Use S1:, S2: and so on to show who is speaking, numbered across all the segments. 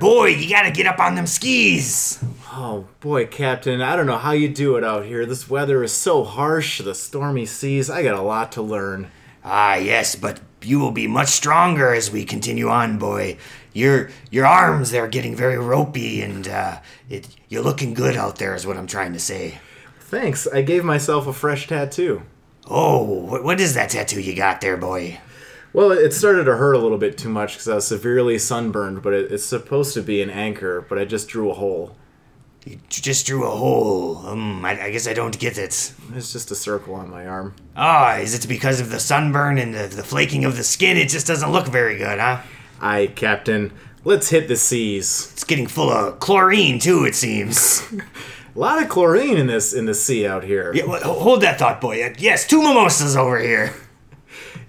S1: boy, you gotta get up on them skis.
S2: Oh boy, Captain, I don't know how you do it out here. This weather is so harsh, the stormy seas. I got a lot to learn.
S1: Ah, yes, but you will be much stronger as we continue on, boy. Your your arms they're getting very ropey, and uh, it you're looking good out there, is what I'm trying to say.
S2: Thanks. I gave myself a fresh tattoo.
S1: Oh, what, what is that tattoo you got there, boy?
S2: Well, it started to hurt a little bit too much because I was severely sunburned, but it, it's supposed to be an anchor, but I just drew a hole.
S1: You just drew a hole. Um, I, I guess I don't get it.
S2: It's just a circle on my arm.
S1: Ah, is it because of the sunburn and the, the flaking of the skin? It just doesn't look very good, huh?
S2: Aye, Captain. Let's hit the seas.
S1: It's getting full of chlorine too, it seems.
S2: A lot of chlorine in this in the sea out here.
S1: yeah, well, hold that thought, boy. Yes, two mimosas over here.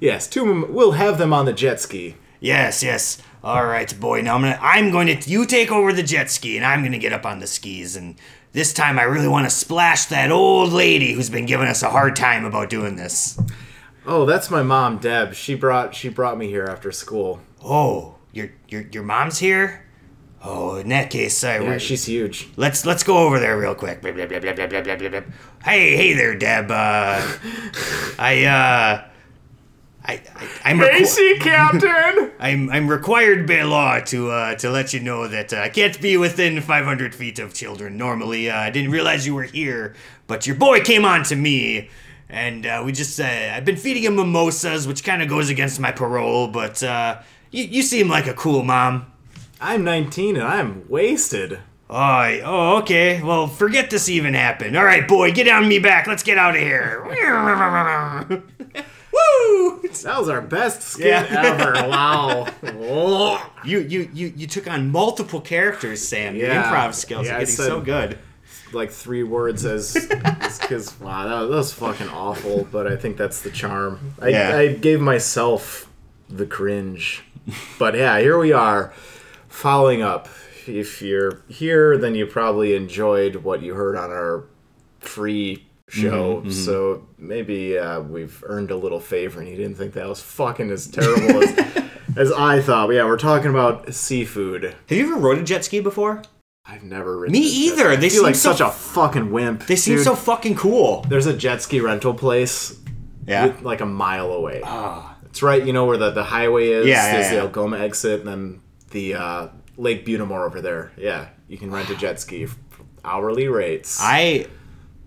S2: Yes, two. We'll have them on the jet ski.
S1: Yes, yes. All right, boy. Now I'm gonna. I'm going to. You take over the jet ski, and I'm gonna get up on the skis. And this time, I really want to splash that old lady who's been giving us a hard time about doing this.
S2: Oh, that's my mom, Deb. She brought she brought me here after school.
S1: Oh, your your your mom's here. Oh, in that case, I
S2: yeah, she's huge.
S1: Let's let's go over there real quick. Blah, blah, blah, hey, hey there, Deb. Uh, I uh. I, I I'm requ-
S2: Captain.
S1: I'm I'm required by law to uh to let you know that uh, I can't be within 500 feet of children. Normally, uh, I didn't realize you were here, but your boy came on to me. And uh, we just, uh, I've been feeding him mimosas, which kind of goes against my parole, but uh, you, you seem like a cool mom.
S2: I'm 19 and I'm wasted.
S1: Oh, oh, okay. Well, forget this even happened. All right, boy, get on me back. Let's get out of here. Woo!
S2: That was our best skit
S1: Yeah.
S2: ever. Wow.
S1: You, you, you, you took on multiple characters, Sam. Your
S2: Yeah.
S1: improv skills
S2: Yeah,
S1: are getting
S2: said-
S1: so good.
S2: like three words as because wow that, that was fucking awful but i think that's the charm I,
S1: Yeah.
S2: I gave myself the cringe but yeah here we are following up if you're here then you probably enjoyed what you heard on our free show so maybe uh, we've earned a little favor and you didn't think that was fucking as terrible as, as i thought but yeah we're talking about seafood
S1: Have you ever rode a jet ski before?
S2: i've never ridden
S1: Me either. They seem
S2: like
S1: so-
S2: such a fucking wimp
S1: They seem
S2: dude.
S1: so fucking cool.
S2: There's a jet ski rental place
S1: Yeah.
S2: with- like a mile away. It's right, you know where the, the highway is.
S1: Yeah, yeah,
S2: There's
S1: yeah.
S2: the Algoma exit, and then the uh, Lake Butte des Morts over there. Yeah, you can rent a jet ski hourly rates.
S1: I,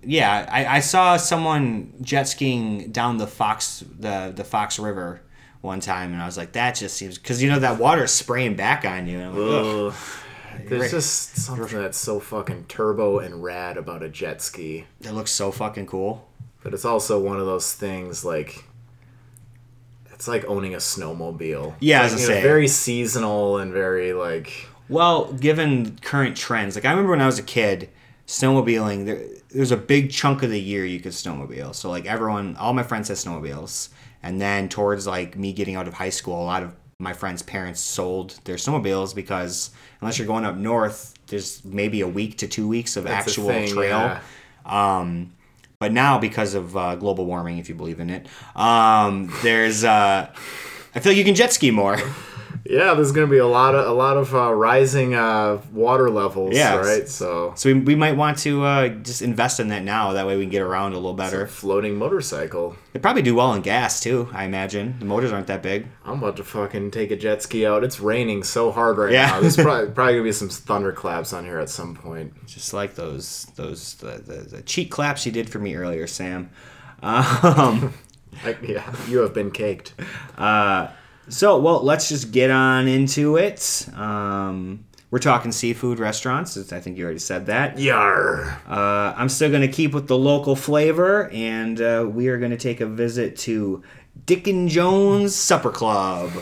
S1: yeah, I, I saw someone jet skiing down the Fox the the Fox River one time, and I was like, that just seems because you know that water is spraying back on you. And I'm like.
S2: There's just something that's so fucking turbo and rad about a jet ski.
S1: It looks so fucking cool.
S2: But it's also one of those things like it's like owning a snowmobile.
S1: Yeah, I
S2: It's
S1: was
S2: like, you know, very seasonal and very like
S1: Well, given current trends, like I remember when I was a kid, snowmobiling, there, there's a big chunk of the year you could snowmobile. So like everyone, all my friends had snowmobiles, and then towards like me getting out of high school, a lot of my friends' parents sold their snowmobiles because unless you're going up north, there's maybe a week to two weeks of
S2: That's
S1: actual
S2: thing,
S1: trail.
S2: yeah.
S1: Um, but now, because of uh, global warming, if you believe in it, um, there's uh, I feel like you can jet ski more.
S2: Yeah, there's gonna be a lot of a lot of uh, rising uh, water levels.
S1: Yeah.
S2: right. So
S1: So we, we might want to uh, just invest in that now. That way we can get around a little better.
S2: floating motorcycle.
S1: They probably do well in gas too. I imagine the motors aren't that big.
S2: I'm about to fucking take a jet ski out. It's raining so hard right
S1: Yeah.
S2: now. There's probably, probably gonna be some thunderclaps on here at some point.
S1: Just like those those the, the, the cheek claps you did for me earlier, Sam. Um,
S2: Like, yeah, you have been caked.
S1: So well, let's just get on into it. Um, we're talking seafood restaurants. I think you already said that.
S2: Yar.
S1: Uh, I'm still going to keep with the local flavor, and uh, we are going to take a visit to Dick and Jones Supper Club.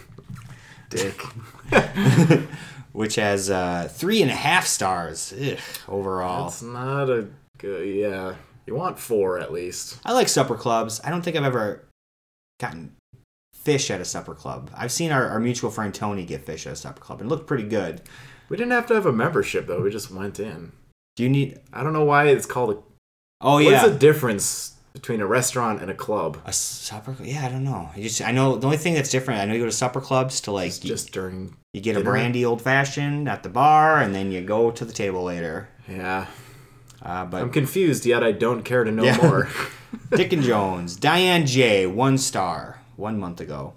S2: Dick.
S1: which has uh, three and a half stars Ugh, overall.
S2: It's not a good. Yeah, you want four at least.
S1: I like supper clubs. I don't think I've ever gotten fish at a supper club. I've seen our, our mutual friend Tony get fish at a supper club and looked pretty good.
S2: We didn't have to have a membership though. We just went in.
S1: Do you need?
S2: I don't know why it's called. A,
S1: Oh
S2: What's
S1: yeah, What's
S2: the difference between a restaurant and a club?
S1: A supper? Club yeah, I don't know. I just I know the only thing that's different. I know you go to supper clubs to like you,
S2: Just during.
S1: you get a brandy old fashioned at the bar, and then you go to the table later.
S2: Yeah.
S1: Uh, but
S2: I'm confused, yet I don't care to know
S1: Yeah.
S2: more.
S1: Dick and Jones, Diane J, one star, one month ago.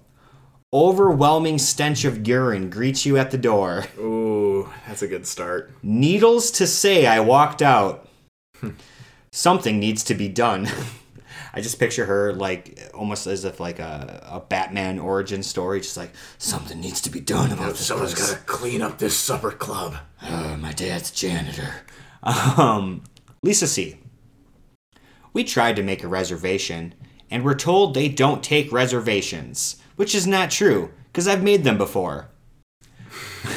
S1: Overwhelming stench of urine greets you at the door.
S2: Ooh, that's a good start.
S1: Needles to say I walked out. Something needs to be done. I just picture her like almost as if like a, a Batman origin story, just like something needs to be done about this.
S2: Someone's got to clean up this supper club.
S1: Uh, my dad's janitor. Um, Lisa C. We tried to make a reservation, and we're told they don't take reservations, which is not true, because I've made them before.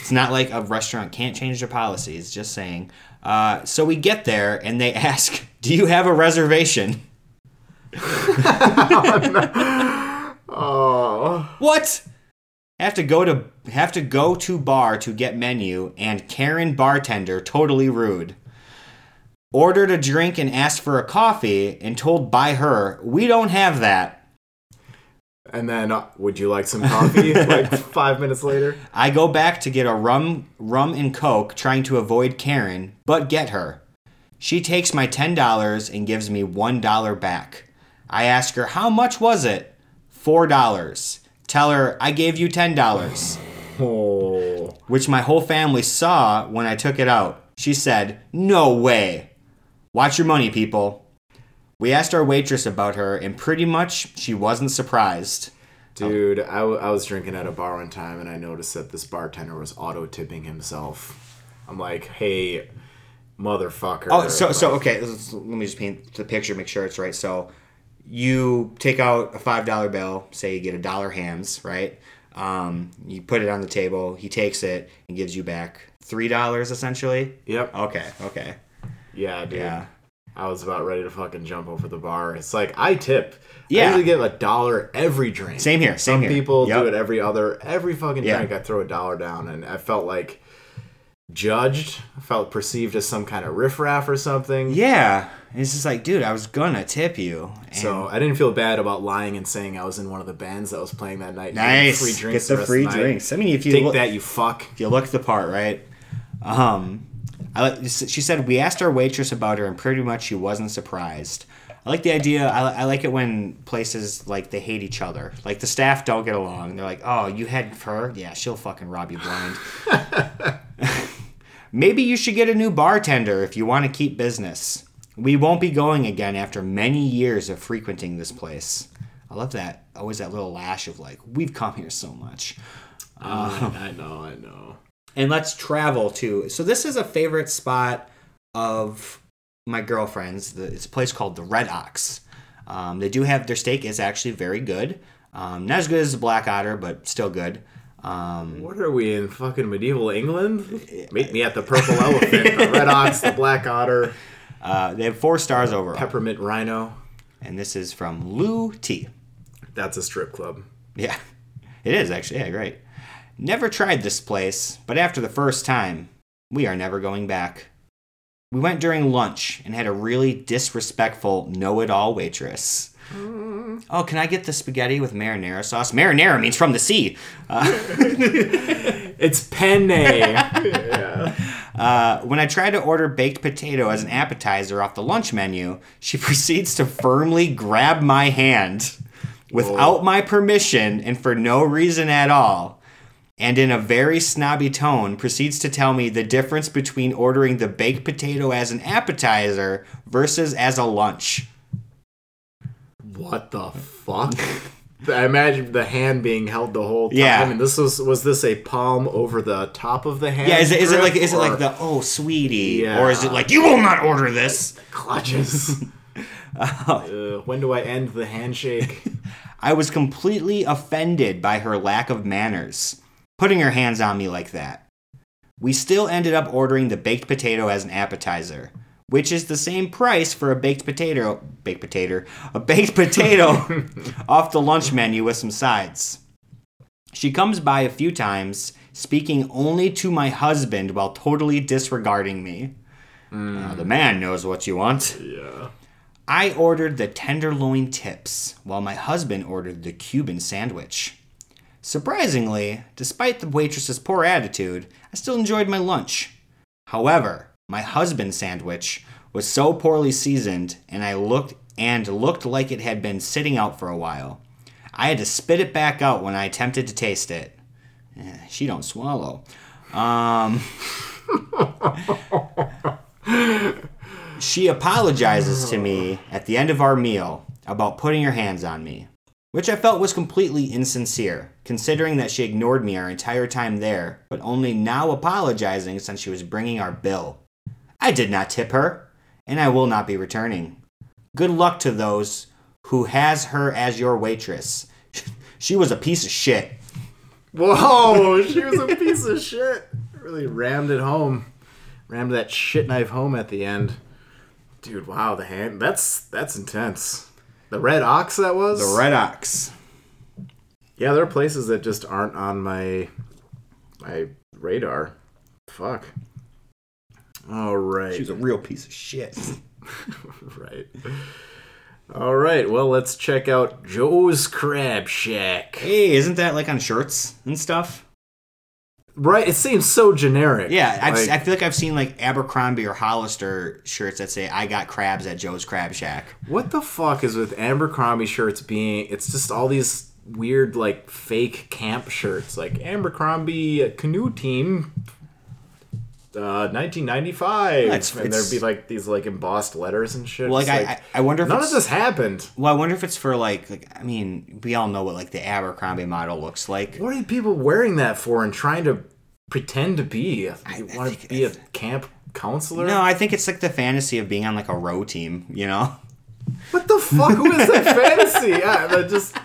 S1: it's not like a restaurant can't change their policies, just saying. Uh, so we get there, and they ask, Do you have a reservation?
S2: Oh.
S1: What? Have to go to have to go to bar to get menu and Karen bartender totally rude. Ordered a drink and asked for a coffee and told by her, "We don't have that."
S2: And then, uh, would you like some coffee? like five minutes later?
S1: I go back to get a rum rum and coke trying to avoid Karen, but get her. She takes my $10 and gives me $1 back. I ask her, "How much was it?" $4. Tell her, "I gave you $10."
S2: Oh.
S1: which my whole family saw when I took it out. She said, No way. Watch your money, people. We asked our waitress about her, and pretty much she wasn't surprised.
S2: Dude, I, w- I was drinking at a bar one time and I noticed that this bartender was auto tipping himself. I'm like, hey, motherfucker.
S1: Oh, so so okay. Let me just paint the picture, make sure it's right. So, you take out a five dollar bill. Say you get a dollar hams, right? Um, you put it on the table. He takes it and gives you back three dollars, essentially.
S2: Yep.
S1: Okay. Okay.
S2: Yeah, dude.
S1: Yeah.
S2: I was about ready to fucking jump over the bar. It's like I tip.
S1: Yeah.
S2: I usually give a dollar every drink.
S1: Same here. Same here.
S2: Some
S1: here.
S2: people
S1: Yep.
S2: do it every other every fucking
S1: Yeah.
S2: drink. I throw a dollar down, and I felt like judged. I felt perceived as some kind of riffraff or something.
S1: Yeah. It's just like, dude, I was gonna tip you.
S2: So I didn't feel bad about lying and saying I was in one of the bands that was playing that night.
S1: nice.
S2: Free drinks
S1: Get the
S2: rest
S1: free drinks. I mean, if you
S2: Take
S1: look,
S2: that, you fuck.
S1: if you look the part, right? Um, I like. She said we asked our waitress about her, and pretty much she wasn't surprised. I like the idea. I, I like it when places like they hate each other. Like the staff don't get along. They're like, "Oh, you had her? Yeah, she'll fucking rob you blind." Maybe you should get a new bartender if you want to keep business. We won't be going again after many years of frequenting this place. I love that. Always that little lash of like, we've come here so much.
S2: I know, um, I know.
S1: And let's travel to. So this is a favorite spot of my girlfriend's. It's a place called the Red Ox. Um, they do have their steak is actually very good. Um, not as good as the Black Otter, but still good. Um,
S2: What are we in fucking medieval England? Meet me at the purple elephant, the red ox, the black otter,
S1: uh, they have four stars overall,
S2: peppermint rhino.
S1: and this is from Lou T.
S2: That's a strip club.
S1: Yeah, it is actually. Yeah, great. Never tried this place, but after the first time, we are never going back. We went during lunch and had a really disrespectful know it all waitress. Oh, can I get the spaghetti with marinara sauce? Marinara means from the sea.
S2: It's penne. yeah.
S1: Uh, when I tried to order baked potato as an appetizer off the lunch menu, she proceeds to firmly grab my hand without my permission and for no reason at all. And in a very snobby tone, proceeds to tell me the difference between ordering the baked potato as an appetizer versus as a lunch.
S2: What the fuck? I imagine the hand being held the whole time.
S1: Yeah.
S2: And this was was this a palm over the top of the hand?
S1: Yeah, is it, is it like is it like the oh sweetie,
S2: Yeah.
S1: or is it like you will not order this?
S2: clutches? Uh, when do I end the handshake?
S1: I was completely offended by her lack of manners, putting her hands on me like that. We still ended up ordering the baked potato as an appetizer, which is the same price for a baked potato, baked potato, a baked potato off the lunch menu with some sides. She comes by a few times, speaking only to my husband while totally disregarding me. Uh, the man knows what you want.
S2: yeah.
S1: I ordered the tenderloin tips, while my husband ordered the Cuban sandwich. Surprisingly, despite the waitress's poor attitude, I still enjoyed my lunch. However, my husband's sandwich was so poorly seasoned and I looked and looked like it had been sitting out for a while. I had to spit it back out when I attempted to taste it. Eh, she don't swallow. Um, she apologizes to me at the end of our meal about putting her hands on me, which I felt was completely insincere, considering that she ignored me our entire time there, but only now apologizing since she was bringing our bill. I did not tip her, and I will not be returning. Good luck to those who has her as your waitress. she was a piece of shit.
S2: Whoa, she was a piece of shit. Really rammed it home. Rammed that shit knife home at the end. Dude, wow, the hand that's that's intense. The red ox that was?
S1: The Red Ox.
S2: Yeah, there are places that just aren't on my my radar. Fuck. All right.
S1: She was a real piece of shit.
S2: right. All right. Well, let's check out Joe's Crab Shack.
S1: Hey, isn't that like on shirts and stuff?
S2: Right. It seems so generic.
S1: Yeah,
S2: Like,
S1: I feel like I've seen like Abercrombie or Hollister shirts that say "I got crabs at Joe's Crab Shack."
S2: what the fuck is with Abercrombie shirts being? It's just all these weird like fake camp shirts, like Abercrombie canoe team. Uh, 1995,
S1: Yeah, it's-
S2: and
S1: it's-
S2: there'd be like these like embossed letters and shit.
S1: Well, like, I, I, I wonder if
S2: none of this happened.
S1: Well, I wonder if it's for like, like I mean, we all know what like the Abercrombie model looks like.
S2: What are people wearing that for and trying to pretend to be? You
S1: I
S2: want to be a camp counselor?
S1: No, I think it's like the fantasy of being on like a row team. You know,
S2: What the fuck? Who is that fantasy? Yeah, that just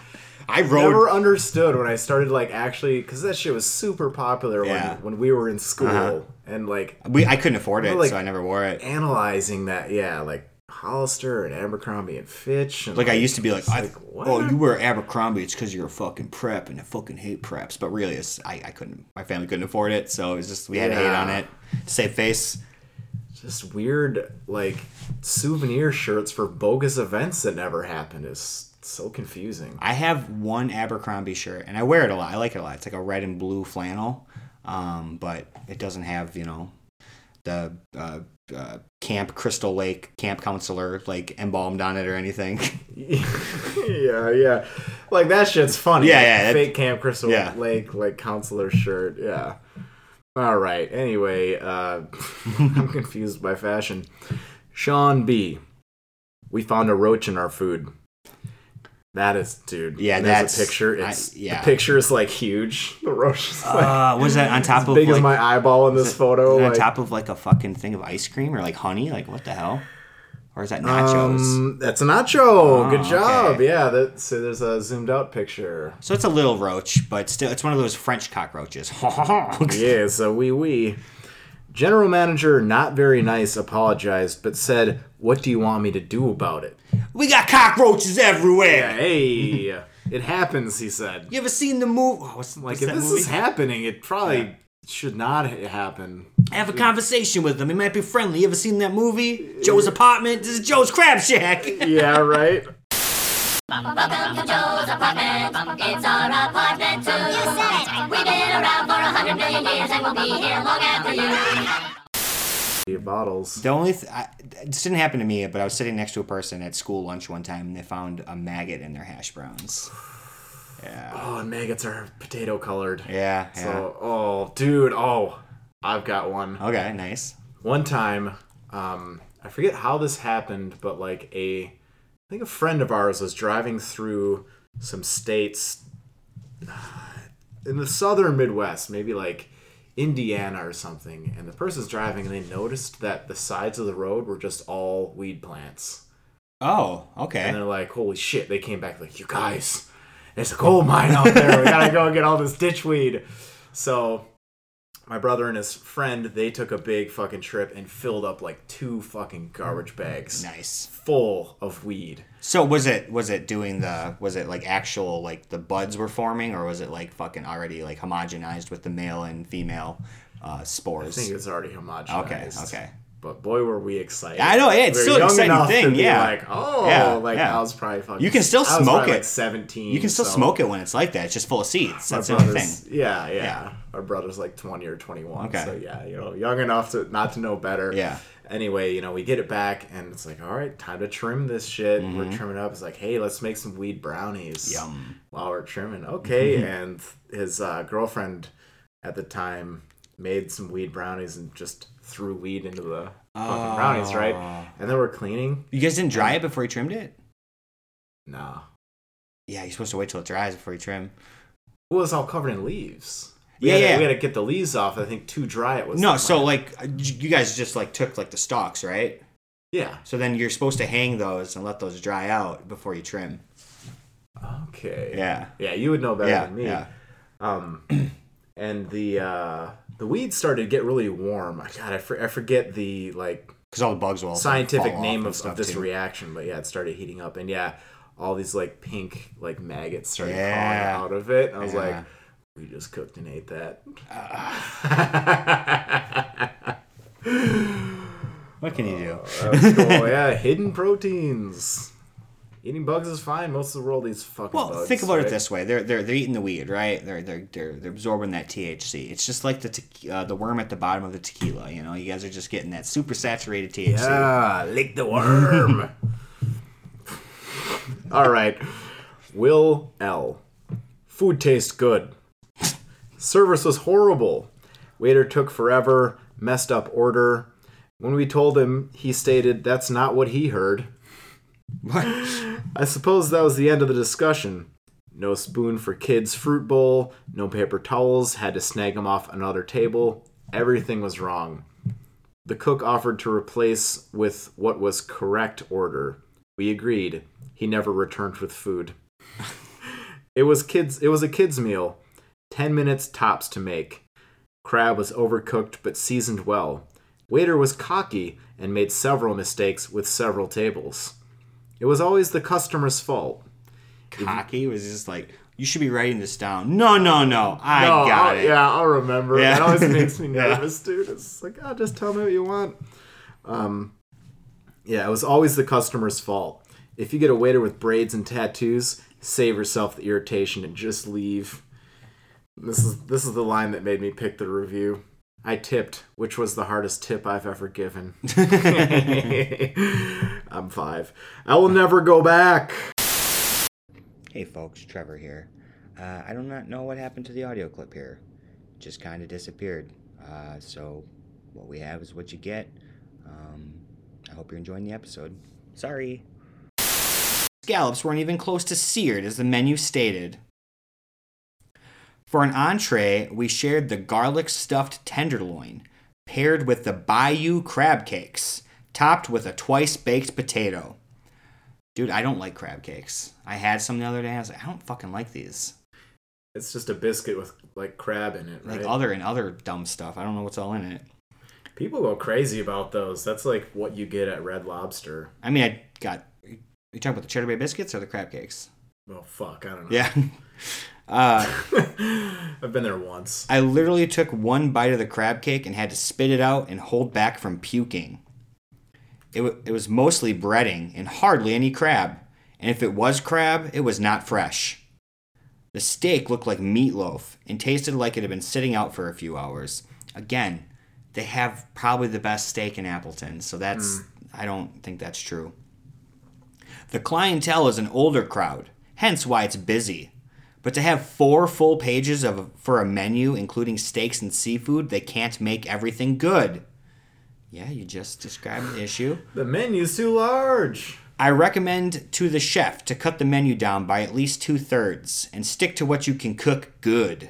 S1: I rode.
S2: never understood when I started like actually because that shit was super popular
S1: Yeah.
S2: when when we were in school
S1: Uh-huh.
S2: and like
S1: we I couldn't afford it,
S2: like-
S1: so I never wore it.
S2: analyzing that. Yeah, like Hollister and Abercrombie and Fitch. And,
S1: Like I used to be like, I,
S2: like,
S1: oh, you wear Abercrombie, it's because you're a fucking prep, and I fucking hate preps. But really, it's I, I couldn't. My family couldn't afford it, so it was just we had to hate on it to save face.
S2: just weird like souvenir shirts for bogus events that never happened is so confusing.
S1: I have one Abercrombie shirt, and I wear it a lot. I like it a lot. It's like a red and blue flannel, um, but it doesn't have you know the uh, uh, Camp Crystal Lake Camp Counselor like embalmed on it or anything.
S2: yeah, yeah. Like that shit's funny.
S1: Yeah,
S2: Like,
S1: yeah,
S2: Fake Camp Crystal
S1: Yeah.
S2: Lake like counselor shirt. Yeah. All right. Anyway, uh, I'm confused by fashion. Sean B. We found a roach in our food. That is, dude.
S1: Yeah,
S2: there's
S1: that's-
S2: a picture.
S1: I-
S2: It's
S1: yeah.
S2: the picture is like huge. The roach is like
S1: uh, was that on top
S2: as
S1: of
S2: big
S1: like,
S2: as my eyeball in this photo.
S1: on top of like a fucking thing of ice cream or like honey? Like what the hell? Or is that nachos?
S2: Um, that's a nacho. Good
S1: Oh,
S2: job.
S1: okay.
S2: Yeah. That, so there's a zoomed out picture.
S1: so it's a little roach, but still, it's one of those French cockroaches.
S2: yeah, so wee wee. General manager, not very nice, apologized, but said, "What do you want me to do about it?"
S1: we got cockroaches everywhere.
S2: Hey, it happens, he said.
S1: You ever seen the movie? Oh, what's,
S2: Like
S1: what's
S2: if
S1: that
S2: this
S1: movie?
S2: is happening, it probably should not happen.
S1: Have a conversation with him. He might be friendly. You ever seen that movie? Joe's apartment. This is Joe's Crab Shack.
S2: Yeah, right.
S3: Welcome to Joe's apartment. It's our apartment too. You said it. We've been around for a hundred million years and we'll be here long after you.
S2: Bottles.
S1: The only th- I, this didn't happen to me, but I was sitting next to a person at school lunch one time, and they found a maggot in their hash browns. Yeah,
S2: Oh, and maggots are potato colored.
S1: yeah, yeah.
S2: So, oh, dude, oh, I've got one.
S1: okay, nice.
S2: one time um i forget how this happened but like a i think a friend of ours was driving through some states in the southern midwest maybe like indiana or something and the person's driving and they noticed that the sides of the road were just all weed plants.
S1: Oh, okay.
S2: and they're like holy shit they came back like you guys there's a gold mine out there. We gotta go get all this ditchweed so my brother and his friend they took a big fucking trip and filled up like two fucking garbage bags
S1: Nice.
S2: full of weed
S1: So was it was it doing the was it like actual like the buds were forming, or was it like fucking already like homogenized with the male and female uh, spores?
S2: i think it's already homogenized
S1: Okay, okay.
S2: But boy, were we excited!
S1: I know, yeah, it's
S2: We
S1: still an exciting thing, yeah.
S2: Like, oh,
S1: Yeah,
S2: like
S1: yeah.
S2: I was probably fucking.
S1: You can still
S2: I was
S1: smoke it.
S2: Like Seventeen.
S1: You can still
S2: so
S1: smoke it when it's like that. It's just full of seeds. That's the thing.
S2: Yeah, yeah,
S1: Yeah.
S2: Our brother's like twenty or twenty-one.
S1: Okay.
S2: So yeah, you know, young enough to not to know better.
S1: Yeah.
S2: Anyway, you know, we get it back, and it's like, all right, time to trim this shit.
S1: Mm-hmm.
S2: We're trimming up. It's like, hey, let's make some weed brownies.
S1: Yum.
S2: While we're trimming, okay. and his uh, girlfriend at the time made some weed brownies and just threw weed into the fucking brownies, right?
S1: Oh.
S2: And then we're cleaning.
S1: You guys didn't dry it before you trimmed it?
S2: No,
S1: Yeah, you're supposed to wait till it dries before you trim.
S2: well, it's all covered in leaves. We
S1: Yeah,
S2: had to-
S1: yeah.
S2: We had to get the leaves off. I think too dry it was.
S1: No, so
S2: plan.
S1: like you guys just like took like the stalks, right?
S2: yeah.
S1: So then you're supposed to hang those and let those dry out before you trim.
S2: Okay.
S1: Yeah.
S2: Yeah, you would know better
S1: Yeah,
S2: than me.
S1: yeah.
S2: Um, and the uh, the weeds started to get really warm. God, I, for, I forget the like
S1: Because all the bugs will
S2: scientific name of, of this
S1: too.
S2: reaction, but yeah, it started heating up, and yeah, all these like pink like maggots started
S1: Yeah.
S2: crawling out of it. And I was
S1: Yeah.
S2: like, we just cooked and ate that.
S1: What can you do?
S2: That was cool. yeah, hidden proteins. Eating bugs is fine. Most of the world eats fucking
S1: Well,
S2: bugs.
S1: think about
S2: right?
S1: it this way: they're they're they're eating the weed, right? They're they're they're, they're absorbing that THC. It's just like the te- uh, the worm at the bottom of the tequila. You know, you guys are just getting that super saturated THC.
S2: Yeah, lick the worm. All right. Will L. Food tastes good. Service was horrible. Waiter took forever, messed up order. When we told him, he stated that's not what he heard.
S1: What?
S2: I suppose that was the end of the discussion. No spoon for kids' fruit bowl, no paper towels, had to snag them off another table. Everything was wrong. The cook offered to replace with what was correct order. We agreed. He never returned with food. it was kids it was a kids meal. 10 minutes tops to make. Crab was overcooked but seasoned well. Waiter was cocky and made several mistakes with several tables. It was always the customer's fault.
S1: Cocky was just like, you should be writing this down. No, no, no, I
S2: No,
S1: got
S2: I'll-
S1: it.
S2: Yeah, I'll remember.
S1: Yeah.
S2: It always makes me
S1: Yeah.
S2: nervous, dude. It's like, oh, just tell me what you want. Um, yeah, it was always the customer's fault. If you get a waiter with braids and tattoos, save yourself the irritation and just leave. This is this is the line that made me pick the review. I tipped, which was the hardest tip I've ever given. I'm five. I will never go back.
S1: Hey folks, Trevor here. Uh, I do not know what happened to the audio clip here. Just kind of disappeared. Uh, so what we have is what you get. Um, I hope you're enjoying the episode. Sorry. Scallops weren't even close to seared as the menu stated. For an entree, we shared the garlic stuffed tenderloin, paired with the Bayou crab cakes, topped with a twice baked potato. Dude, I don't like crab cakes. I had some the other day. I was like, I don't fucking like these.
S2: It's just a biscuit with like crab in it, right?
S1: Like other and other dumb stuff. I don't know what's all in it.
S2: People go crazy about those. That's like what you get at Red Lobster.
S1: I mean, I got. You talking about the cheddar bay biscuits or the crab cakes?
S2: Well, fuck, I don't know.
S1: Yeah. uh,
S2: I've been there once.
S1: I literally took one bite of the crab cake and had to spit it out and hold back from puking. It, w- it was mostly breading and hardly any crab. And if it was crab, it was not fresh. The steak looked like meatloaf and tasted like it had been sitting out for a few hours. Again, they have probably the best steak in Appleton, so that's hmm. I don't think that's true. The clientele is an older crowd, hence why it's busy. But to have four full pages of for a menu including steaks and seafood, they can't make everything good. Yeah, you just described the issue.
S2: The menu's too large.
S1: I recommend to the chef to cut the menu down by at least two thirds and stick to what you can cook good.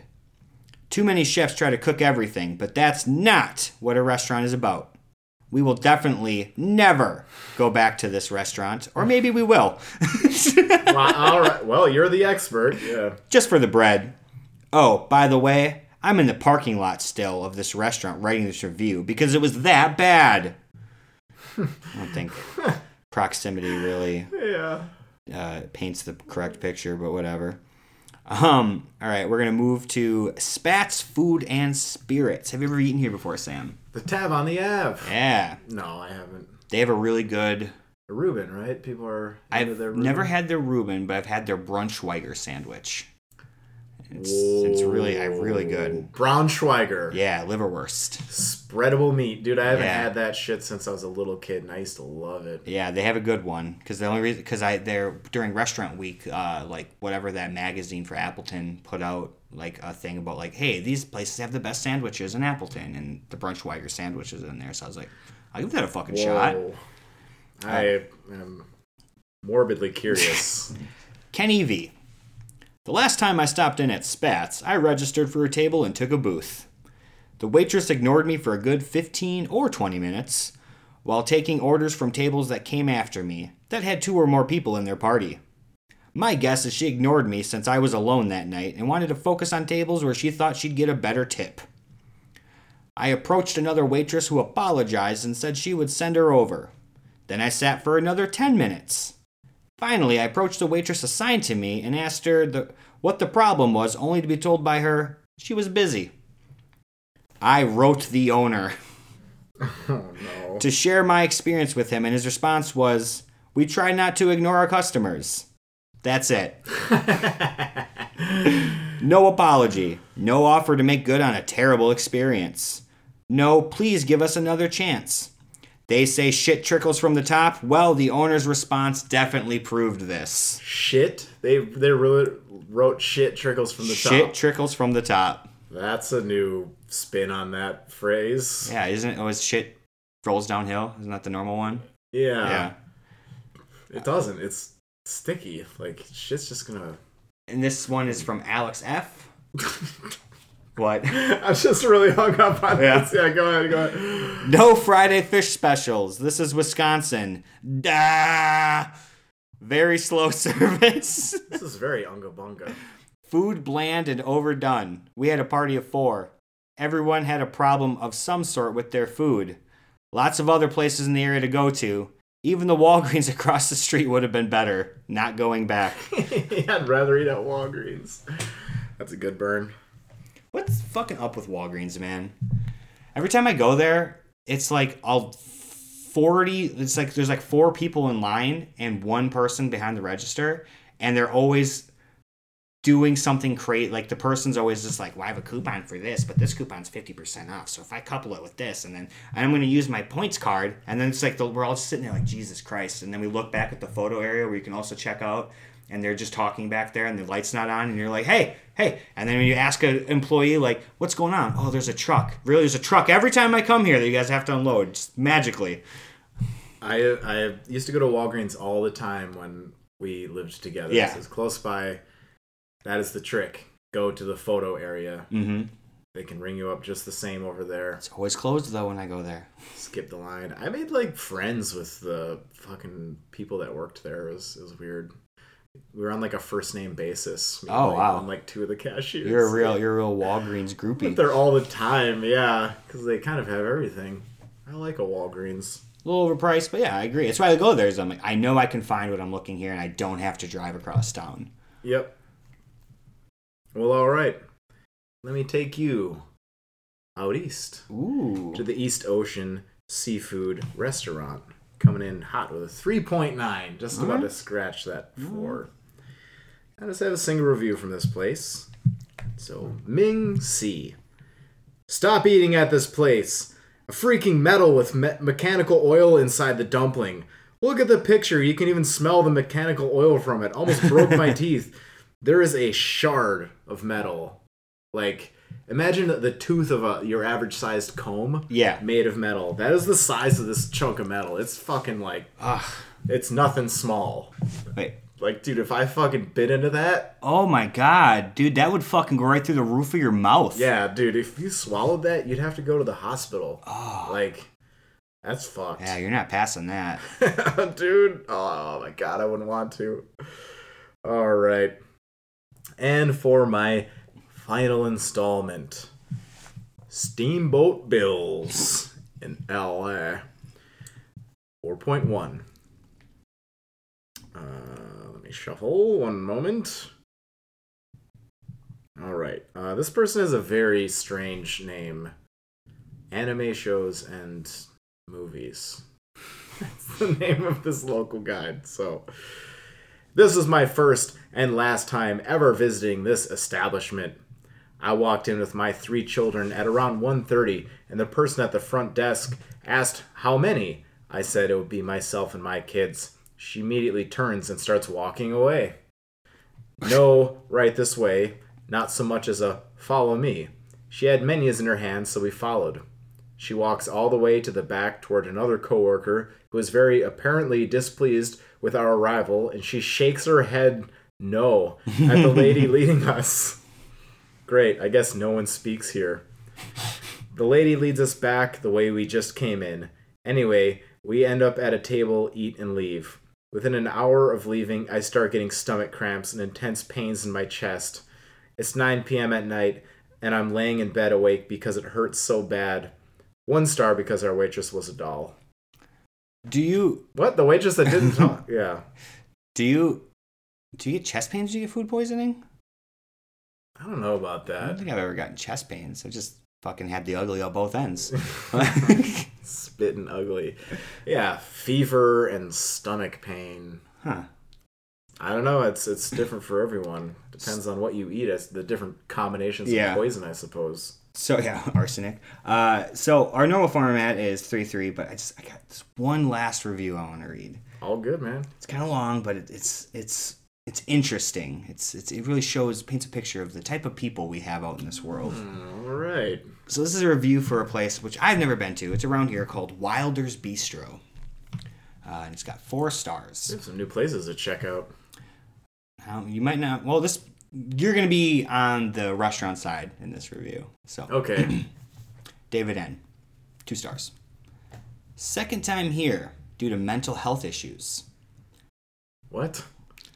S1: Too many chefs try to cook everything, but that's not what a restaurant is about. We will definitely never go back to this restaurant, or maybe we will.
S2: Well, all right. Well, you're the expert. Yeah.
S1: Just for the bread. Oh, by the way, I'm in the parking lot still of this restaurant writing this review because it was that bad. I don't think proximity really
S2: Yeah.
S1: uh, paints the correct picture, but whatever. Um, all right, we're gonna move to Spats Food and Spirits. Have you ever eaten here before, Sam?
S2: The tab on the Ave.
S1: Yeah,
S2: No, I haven't.
S1: they have a really good.
S2: A Reuben, right? People are
S1: I've never had their Reuben, but I've had their Brunschweiger sandwich. It's, it's really, I really good.
S2: Braunschweiger.
S1: Yeah, liverwurst.
S2: Spreadable meat. Dude, I haven't
S1: Yeah.
S2: had that shit since I was a little kid and I used to love it.
S1: Yeah, they have a good one because the only reason because I they're during restaurant week, uh, like whatever that magazine for Appleton put out like a thing about like, hey, these places have the best sandwiches in Appleton, and the Brunchweiger sandwich is in there. So I was like, I'll give that a fucking shot.
S2: Whoa. I am morbidly curious.
S1: Ken Evie. The last time I stopped in at Spats, I registered for a table and took a booth. The waitress ignored me for a good 15 or 20 minutes while taking orders from tables that came after me that had two or more people in their party. My guess is she ignored me since I was alone that night and wanted to focus on tables where she thought she'd get a better tip. I approached another waitress who apologized and said she would send her over. Then I sat for another 10 minutes. Finally, I approached the waitress assigned to me and asked her the, what the problem was, only to be told by her she was busy. I wrote the owner
S2: oh no.
S1: to share my experience with him, and his response was, We try not to ignore our customers. That's it. no apology. No offer to make good on a terrible experience. No, please give us another chance. They say shit trickles from the top. Well, the owner's response definitely proved this.
S2: Shit. They they really wrote shit trickles from the
S1: Shit
S2: top.
S1: Shit trickles from the top.
S2: That's a new spin on that phrase.
S1: Yeah, isn't it? Always shit rolls downhill. Isn't that the normal one?
S2: Yeah.
S1: yeah.
S2: It doesn't. It's sticky. Like shit's just gonna.
S1: And this one is from Alex F. what?
S2: I'm just really hung up on
S1: Yeah.
S2: this. Yeah, go ahead, go ahead.
S1: No Friday fish specials. This is Wisconsin. Da. Very slow service.
S2: This is very unga bunga.
S1: Food bland and overdone. We had a party of four. Everyone had a problem of some sort with their food. Lots of other places in the area to go to. Even the Walgreens across the street would have been better. Not going back.
S2: I'd rather eat at Walgreens. That's a good burn.
S1: What's fucking up with Walgreens, man? Every time I go there, it's like I'll 40 it's like there's like four people in line and one person behind the register and they're always doing something great like the person's always just like well i have a coupon for this but this coupon's 50% off so if i couple it with this and then i'm going to use my points card and then it's like the, we're all sitting there like jesus christ and then we look back at the photo area where you can also check out and they're just talking back there and the light's not on and you're like hey hey and then when you ask an employee like what's going on oh there's a truck really there's a truck every time i come here that you guys have to unload just magically
S2: I I used to go to Walgreens all the time when we lived together.
S1: Yeah.
S2: So it's close by. That is the trick. Go to the photo area.
S1: mm-hmm
S2: They can ring you up just the same over there.
S1: it's always closed though when i go there
S2: Skip the line. I made like friends with the fucking people that worked there. It was it was weird. We were on like a first name basis.
S1: Oh,
S2: like,
S1: wow.
S2: On like two of the cashiers.
S1: you're a real you're a real walgreens groupie
S2: But they're all the time, yeah, because they kind of have everything. I like a Walgreens.
S1: a little overpriced, but yeah, I agree. That's why I go there. Is I'm like, I know I can find what I'm looking here, and I don't have to drive across town.
S2: Yep. Well, all right. Let me take you out east
S1: Ooh,
S2: to the East Ocean Seafood Restaurant, coming in hot with a 3.9. Just about to scratch that four. I just have a single review from this place. So, Ming Si. Stop eating at this place. A freaking metal with me- mechanical oil inside the dumpling. Look at the picture. You can even smell the mechanical oil from it. Almost broke my teeth. There is a shard of metal. Like, imagine the tooth of a your average sized comb
S1: yeah.
S2: made of metal. That is the size of this chunk of metal. It's fucking like,
S1: Ugh.
S2: it's nothing small.
S1: Wait.
S2: Like, dude, if I fucking bit into that,
S1: Oh my god, dude, that would fucking go right through the roof of your mouth.
S2: yeah, dude, if you swallowed that, you'd have to go to the hospital.
S1: Oh.
S2: Like, that's fucked.
S1: Yeah, you're not passing that.
S2: dude, oh, oh my god, I wouldn't want to. All right. And for my final installment Steamboat Bills in LA. 4.1. Uh, let me shuffle one moment. All right. Uh, this person has a very strange name. Anime shows and movies. That's the name of this local guide. So, this is my first and last time ever visiting this establishment. I walked in with my three children at around 1:30, and the person at the front desk asked how many. I said it would be myself and my kids. She immediately turns and starts walking away. No, right this way, not so much as a follow me. She had menus in her hand, so we followed. She walks all the way to the back toward another coworker who is very apparently displeased with our arrival, and she shakes her head no at the lady leading us. Great, I guess no one speaks here. The lady leads us back the way we just came in. Anyway, we end up at a table, eat, and leave. Within an hour of leaving, I start getting stomach cramps and intense pains in my chest. It's 9 p.m. at night, and I'm laying in bed awake because it hurts so bad. One star because our waitress was a doll.
S1: Do you
S2: What? The waitress that didn't talk? Yeah.
S1: do you do you get chest pains? Do you get food poisoning?
S2: I don't know about that.
S1: I don't think I've ever gotten chest pains. I just fucking had the ugly on both ends.
S2: Spitting ugly. Yeah, fever and stomach pain.
S1: huh.
S2: I don't know. It's it's different for everyone. Depends on what you eat. As the different combinations
S1: Yeah.
S2: of poison, I suppose.
S1: So yeah, arsenic. Uh, so our normal format is three three, but I just I got this one last review I want to read.
S2: All good, man.
S1: It's kind of long, but it, it's it's it's interesting. It's, it's it really shows paints a picture of the type of people we have out in this world.
S2: All right.
S1: So this is a review for a place which I've never been to. It's around here called Wilder's Bistro. Uh, and it's got four stars.
S2: We have some new places to check out.
S1: Um, you might not. Well, this you're going to be on the restaurant side in this review. So
S2: Okay.
S1: David N. Two stars. Second time here due to mental health issues.
S2: what?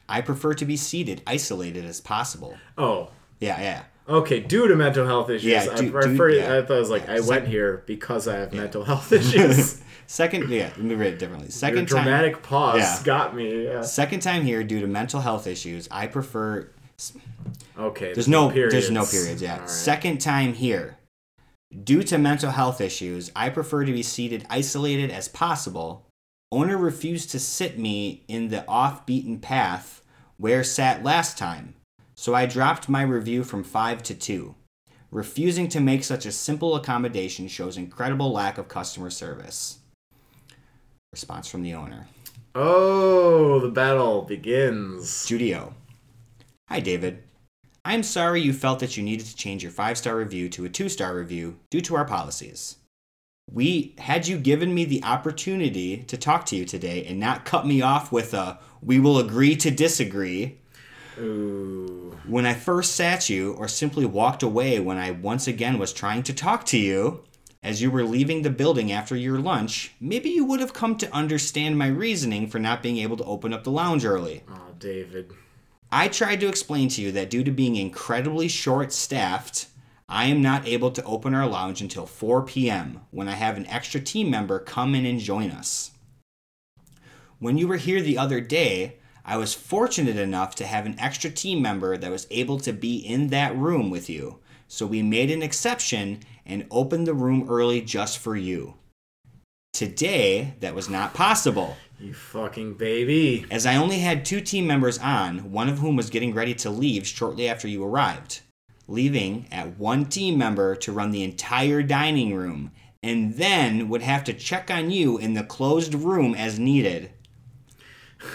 S1: I prefer to be seated, isolated as possible.
S2: Oh.
S1: Yeah, yeah.
S2: Okay, due to mental health issues.
S1: Yeah,
S2: I,
S1: due-
S2: I,
S1: due-
S2: first-
S1: yeah.
S2: I thought it was like, I
S1: Sec-
S2: went here because I have mental health issues.
S1: Second, yeah. Let me read it differently.
S2: Your
S1: Second time.
S2: dramatic pause
S1: Yeah.
S2: got me. Yeah.
S1: Second time here due to mental health issues. I prefer.
S2: Okay.
S1: There's no. There's
S2: periods.
S1: no periods. Yeah.
S2: Right.
S1: Second time here. Due to mental health issues, I prefer to be seated isolated as possible. Owner refused to sit me in the off beaten path where sat last time, so I dropped my review from 5 to 2. Refusing to make such a simple accommodation shows incredible lack of customer service. Response from the owner.
S2: Oh, the battle begins.
S1: Studio. Hi, David. I'm sorry you felt that you needed to change your five star review to a two star review due to our policies. We had you given me the opportunity to talk to you today and not cut me off with a we will agree to disagree
S2: Ooh.
S1: when I first sat you or simply walked away when I once again was trying to talk to you as you were leaving the building after your lunch, maybe you would have come to understand my reasoning for not being able to open up the lounge early.
S2: Oh, David.
S1: I tried to explain to you that due to being incredibly short staffed, I am not able to open our lounge until 4 p.m. when I have an extra team member come in and join us. When you were here the other day, I was fortunate enough to have an extra team member that was able to be in that room with you, so we made an exception and opened the room early just for you. Today, that was not possible.
S2: You fucking baby.
S1: As I only had two team members on, one of whom was getting ready to leave shortly after you arrived, leaving at one team member to run the entire dining room, and then would have to check on you in the closed room as needed.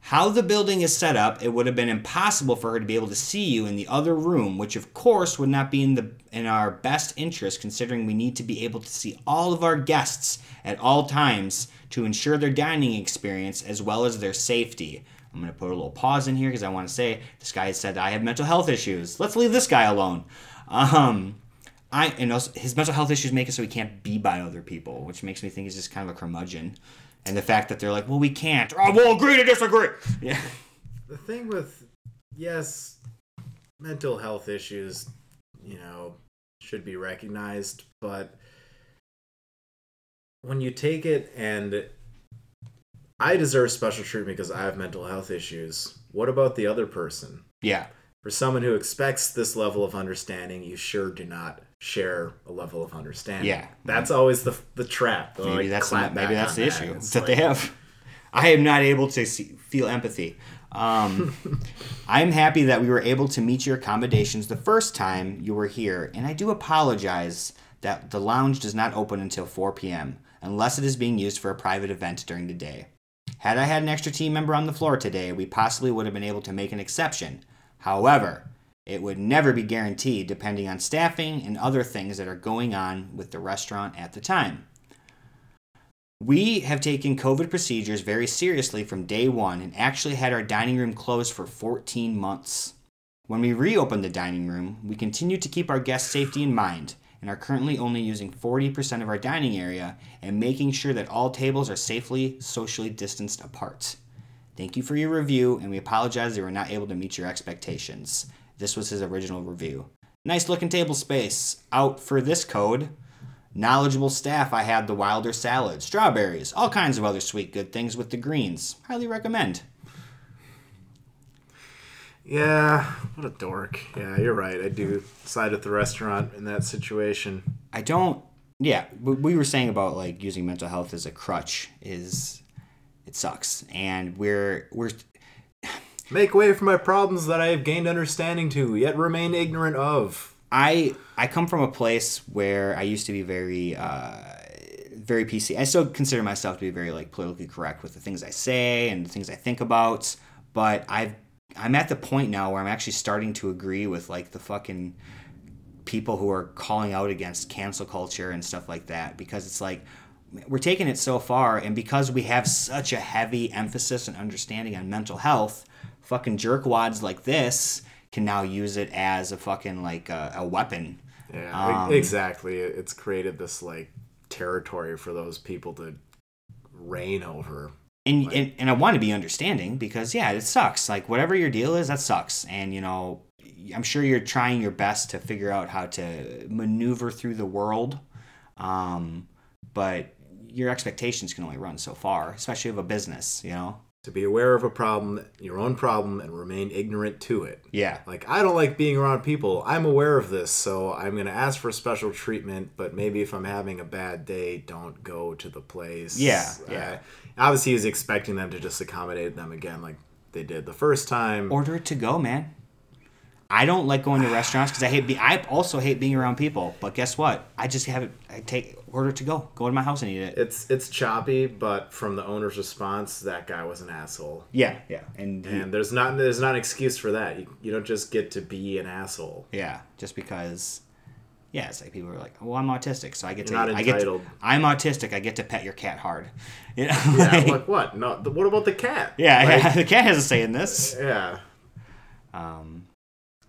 S1: How the building is set up, it would have been impossible for her to be able to see you in the other room, which of course would not be in the in our best interest considering we need to be able to see all of our guests at all times to ensure their dining experience as well as their safety. I'm going to put a little pause in here because I want to say this guy said I have mental health issues. Let's leave this guy alone. Um I and also his mental health issues make it so he can't be by other people, which makes me think he's just kind of a curmudgeon. And the fact that they're like, well, we can't. Oh, we'll agree to disagree. Yeah.
S2: The thing with, yes, mental health issues, you know, should be recognized, but when you take it and I deserve special treatment because I have mental health issues, what about the other person?
S1: Yeah.
S2: for someone who expects this level of understanding, you sure do not share a level of understanding.
S1: Yeah.
S2: that's always the the trap.
S1: Maybe
S2: like,
S1: that's maybe that's the
S2: that.
S1: issue
S2: It's
S1: that they have. I am not able to see, feel empathy. Um, I'm happy that we were able to meet your accommodations the first time you were here, and I do apologize that the lounge does not open until 4 p.m. unless it is being used for a private event during the day. Had I had an extra team member on the floor today, we possibly would have been able to make an exception. However, it would never be guaranteed depending on staffing and other things that are going on with the restaurant at the time. We have taken COVID procedures very seriously from day one and actually had our dining room closed for 14 months. When we reopened the dining room, we continued to keep our guest safety in mind and are currently only using 40% of our dining area and making sure that all tables are safely socially distanced apart. Thank you for your review, and we apologize that we were not able to meet your expectations. This was his original review. Nice looking table space. Out for this code. Knowledgeable staff, I had the Wilder salad, strawberries, all kinds of other sweet good things with the greens. Highly recommend.
S2: Yeah, what a dork. Yeah, you're right. I do side with the restaurant in that situation.
S1: I don't. Yeah, what we were saying about like using mental health as a crutch is it sucks, and we're we're
S2: Make way for my problems that I have gained understanding to, yet remain ignorant of.
S1: I I come from a place where I used to be very uh, very PC. I still consider myself to be very like politically correct with the things I say and the things I think about. But I've I'm at the point now where I'm actually starting to agree with like the fucking people who are calling out against cancel culture and stuff like that because it's like we're taking it so far and because we have such a heavy emphasis and understanding on mental health fucking jerkwads like this can now use it as a fucking like a, a weapon
S2: Yeah,
S1: Um,
S2: exactly. It's created this like territory for those people to reign over.
S1: And, and and I want to be understanding because yeah, it sucks. Like whatever your deal is, that sucks. And you know, I'm sure you're trying your best to figure out how to maneuver through the world, um, but your expectations can only run so far, especially of a business. You know,
S2: To be aware of a problem, your own problem, and remain ignorant to it.
S1: yeah,
S2: Like, I don't like being around people. I'm aware of this, so I'm going to ask for special treatment, but maybe if I'm having a bad day, don't go to the place.
S1: Yeah, yeah.
S2: Uh, obviously, he's expecting them to just accommodate them again like they did the first time.
S1: order it to go, man. I don't like going to restaurants because I hate. Be- I also hate being around people. But guess what? I just have it. I take order to go. Go to my house and eat it.
S2: it's it's choppy, but from the owner's response, that guy was an asshole.
S1: Yeah, yeah, and,
S2: And there's not there's not an excuse for that. You, you don't just get to be an asshole.
S1: yeah, just because. Yeah, it's like people are like, "Well, I'm autistic, so I get
S2: You're
S1: to."
S2: not
S1: I get to,
S2: entitled.
S1: I'm autistic. I get to pet your cat hard. You know?
S2: Yeah,
S1: like-
S2: like what? No, what about the cat?
S1: yeah,
S2: Like,
S1: yeah, the cat has a say in this.
S2: yeah.
S1: Um,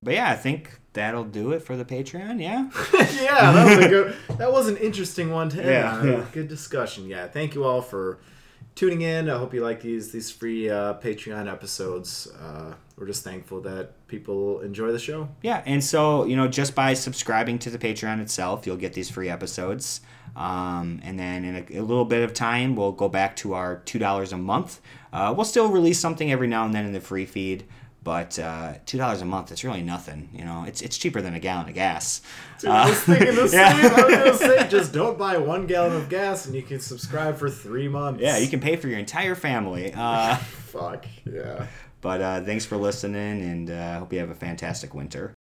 S1: but yeah, I think that'll do it for the Patreon. Yeah.
S2: yeah, that was a good. That was an interesting one to end
S1: Yeah, yeah.
S2: Good discussion. Yeah, thank you all for tuning in. I hope you like these these free uh, Patreon episodes. Uh, we're just thankful that people enjoy the show.
S1: Yeah, and so you know, just by subscribing to the Patreon itself, you'll get these free episodes. Um, and then in a, a little bit of time, we'll go back to our two dollars a month. Uh, we'll still release something every now and then in the free feed, but uh, two dollars a month, it's really nothing. You know, it's it's cheaper than a gallon of gas.
S2: I was thinking the
S1: yeah.
S2: I was gonna say, just don't buy one gallon of gas, and you can subscribe for three months.
S1: Yeah, you can pay for your entire family. Uh,
S2: Fuck yeah.
S1: but uh, thanks for listening, and uh, hope you have a fantastic winter.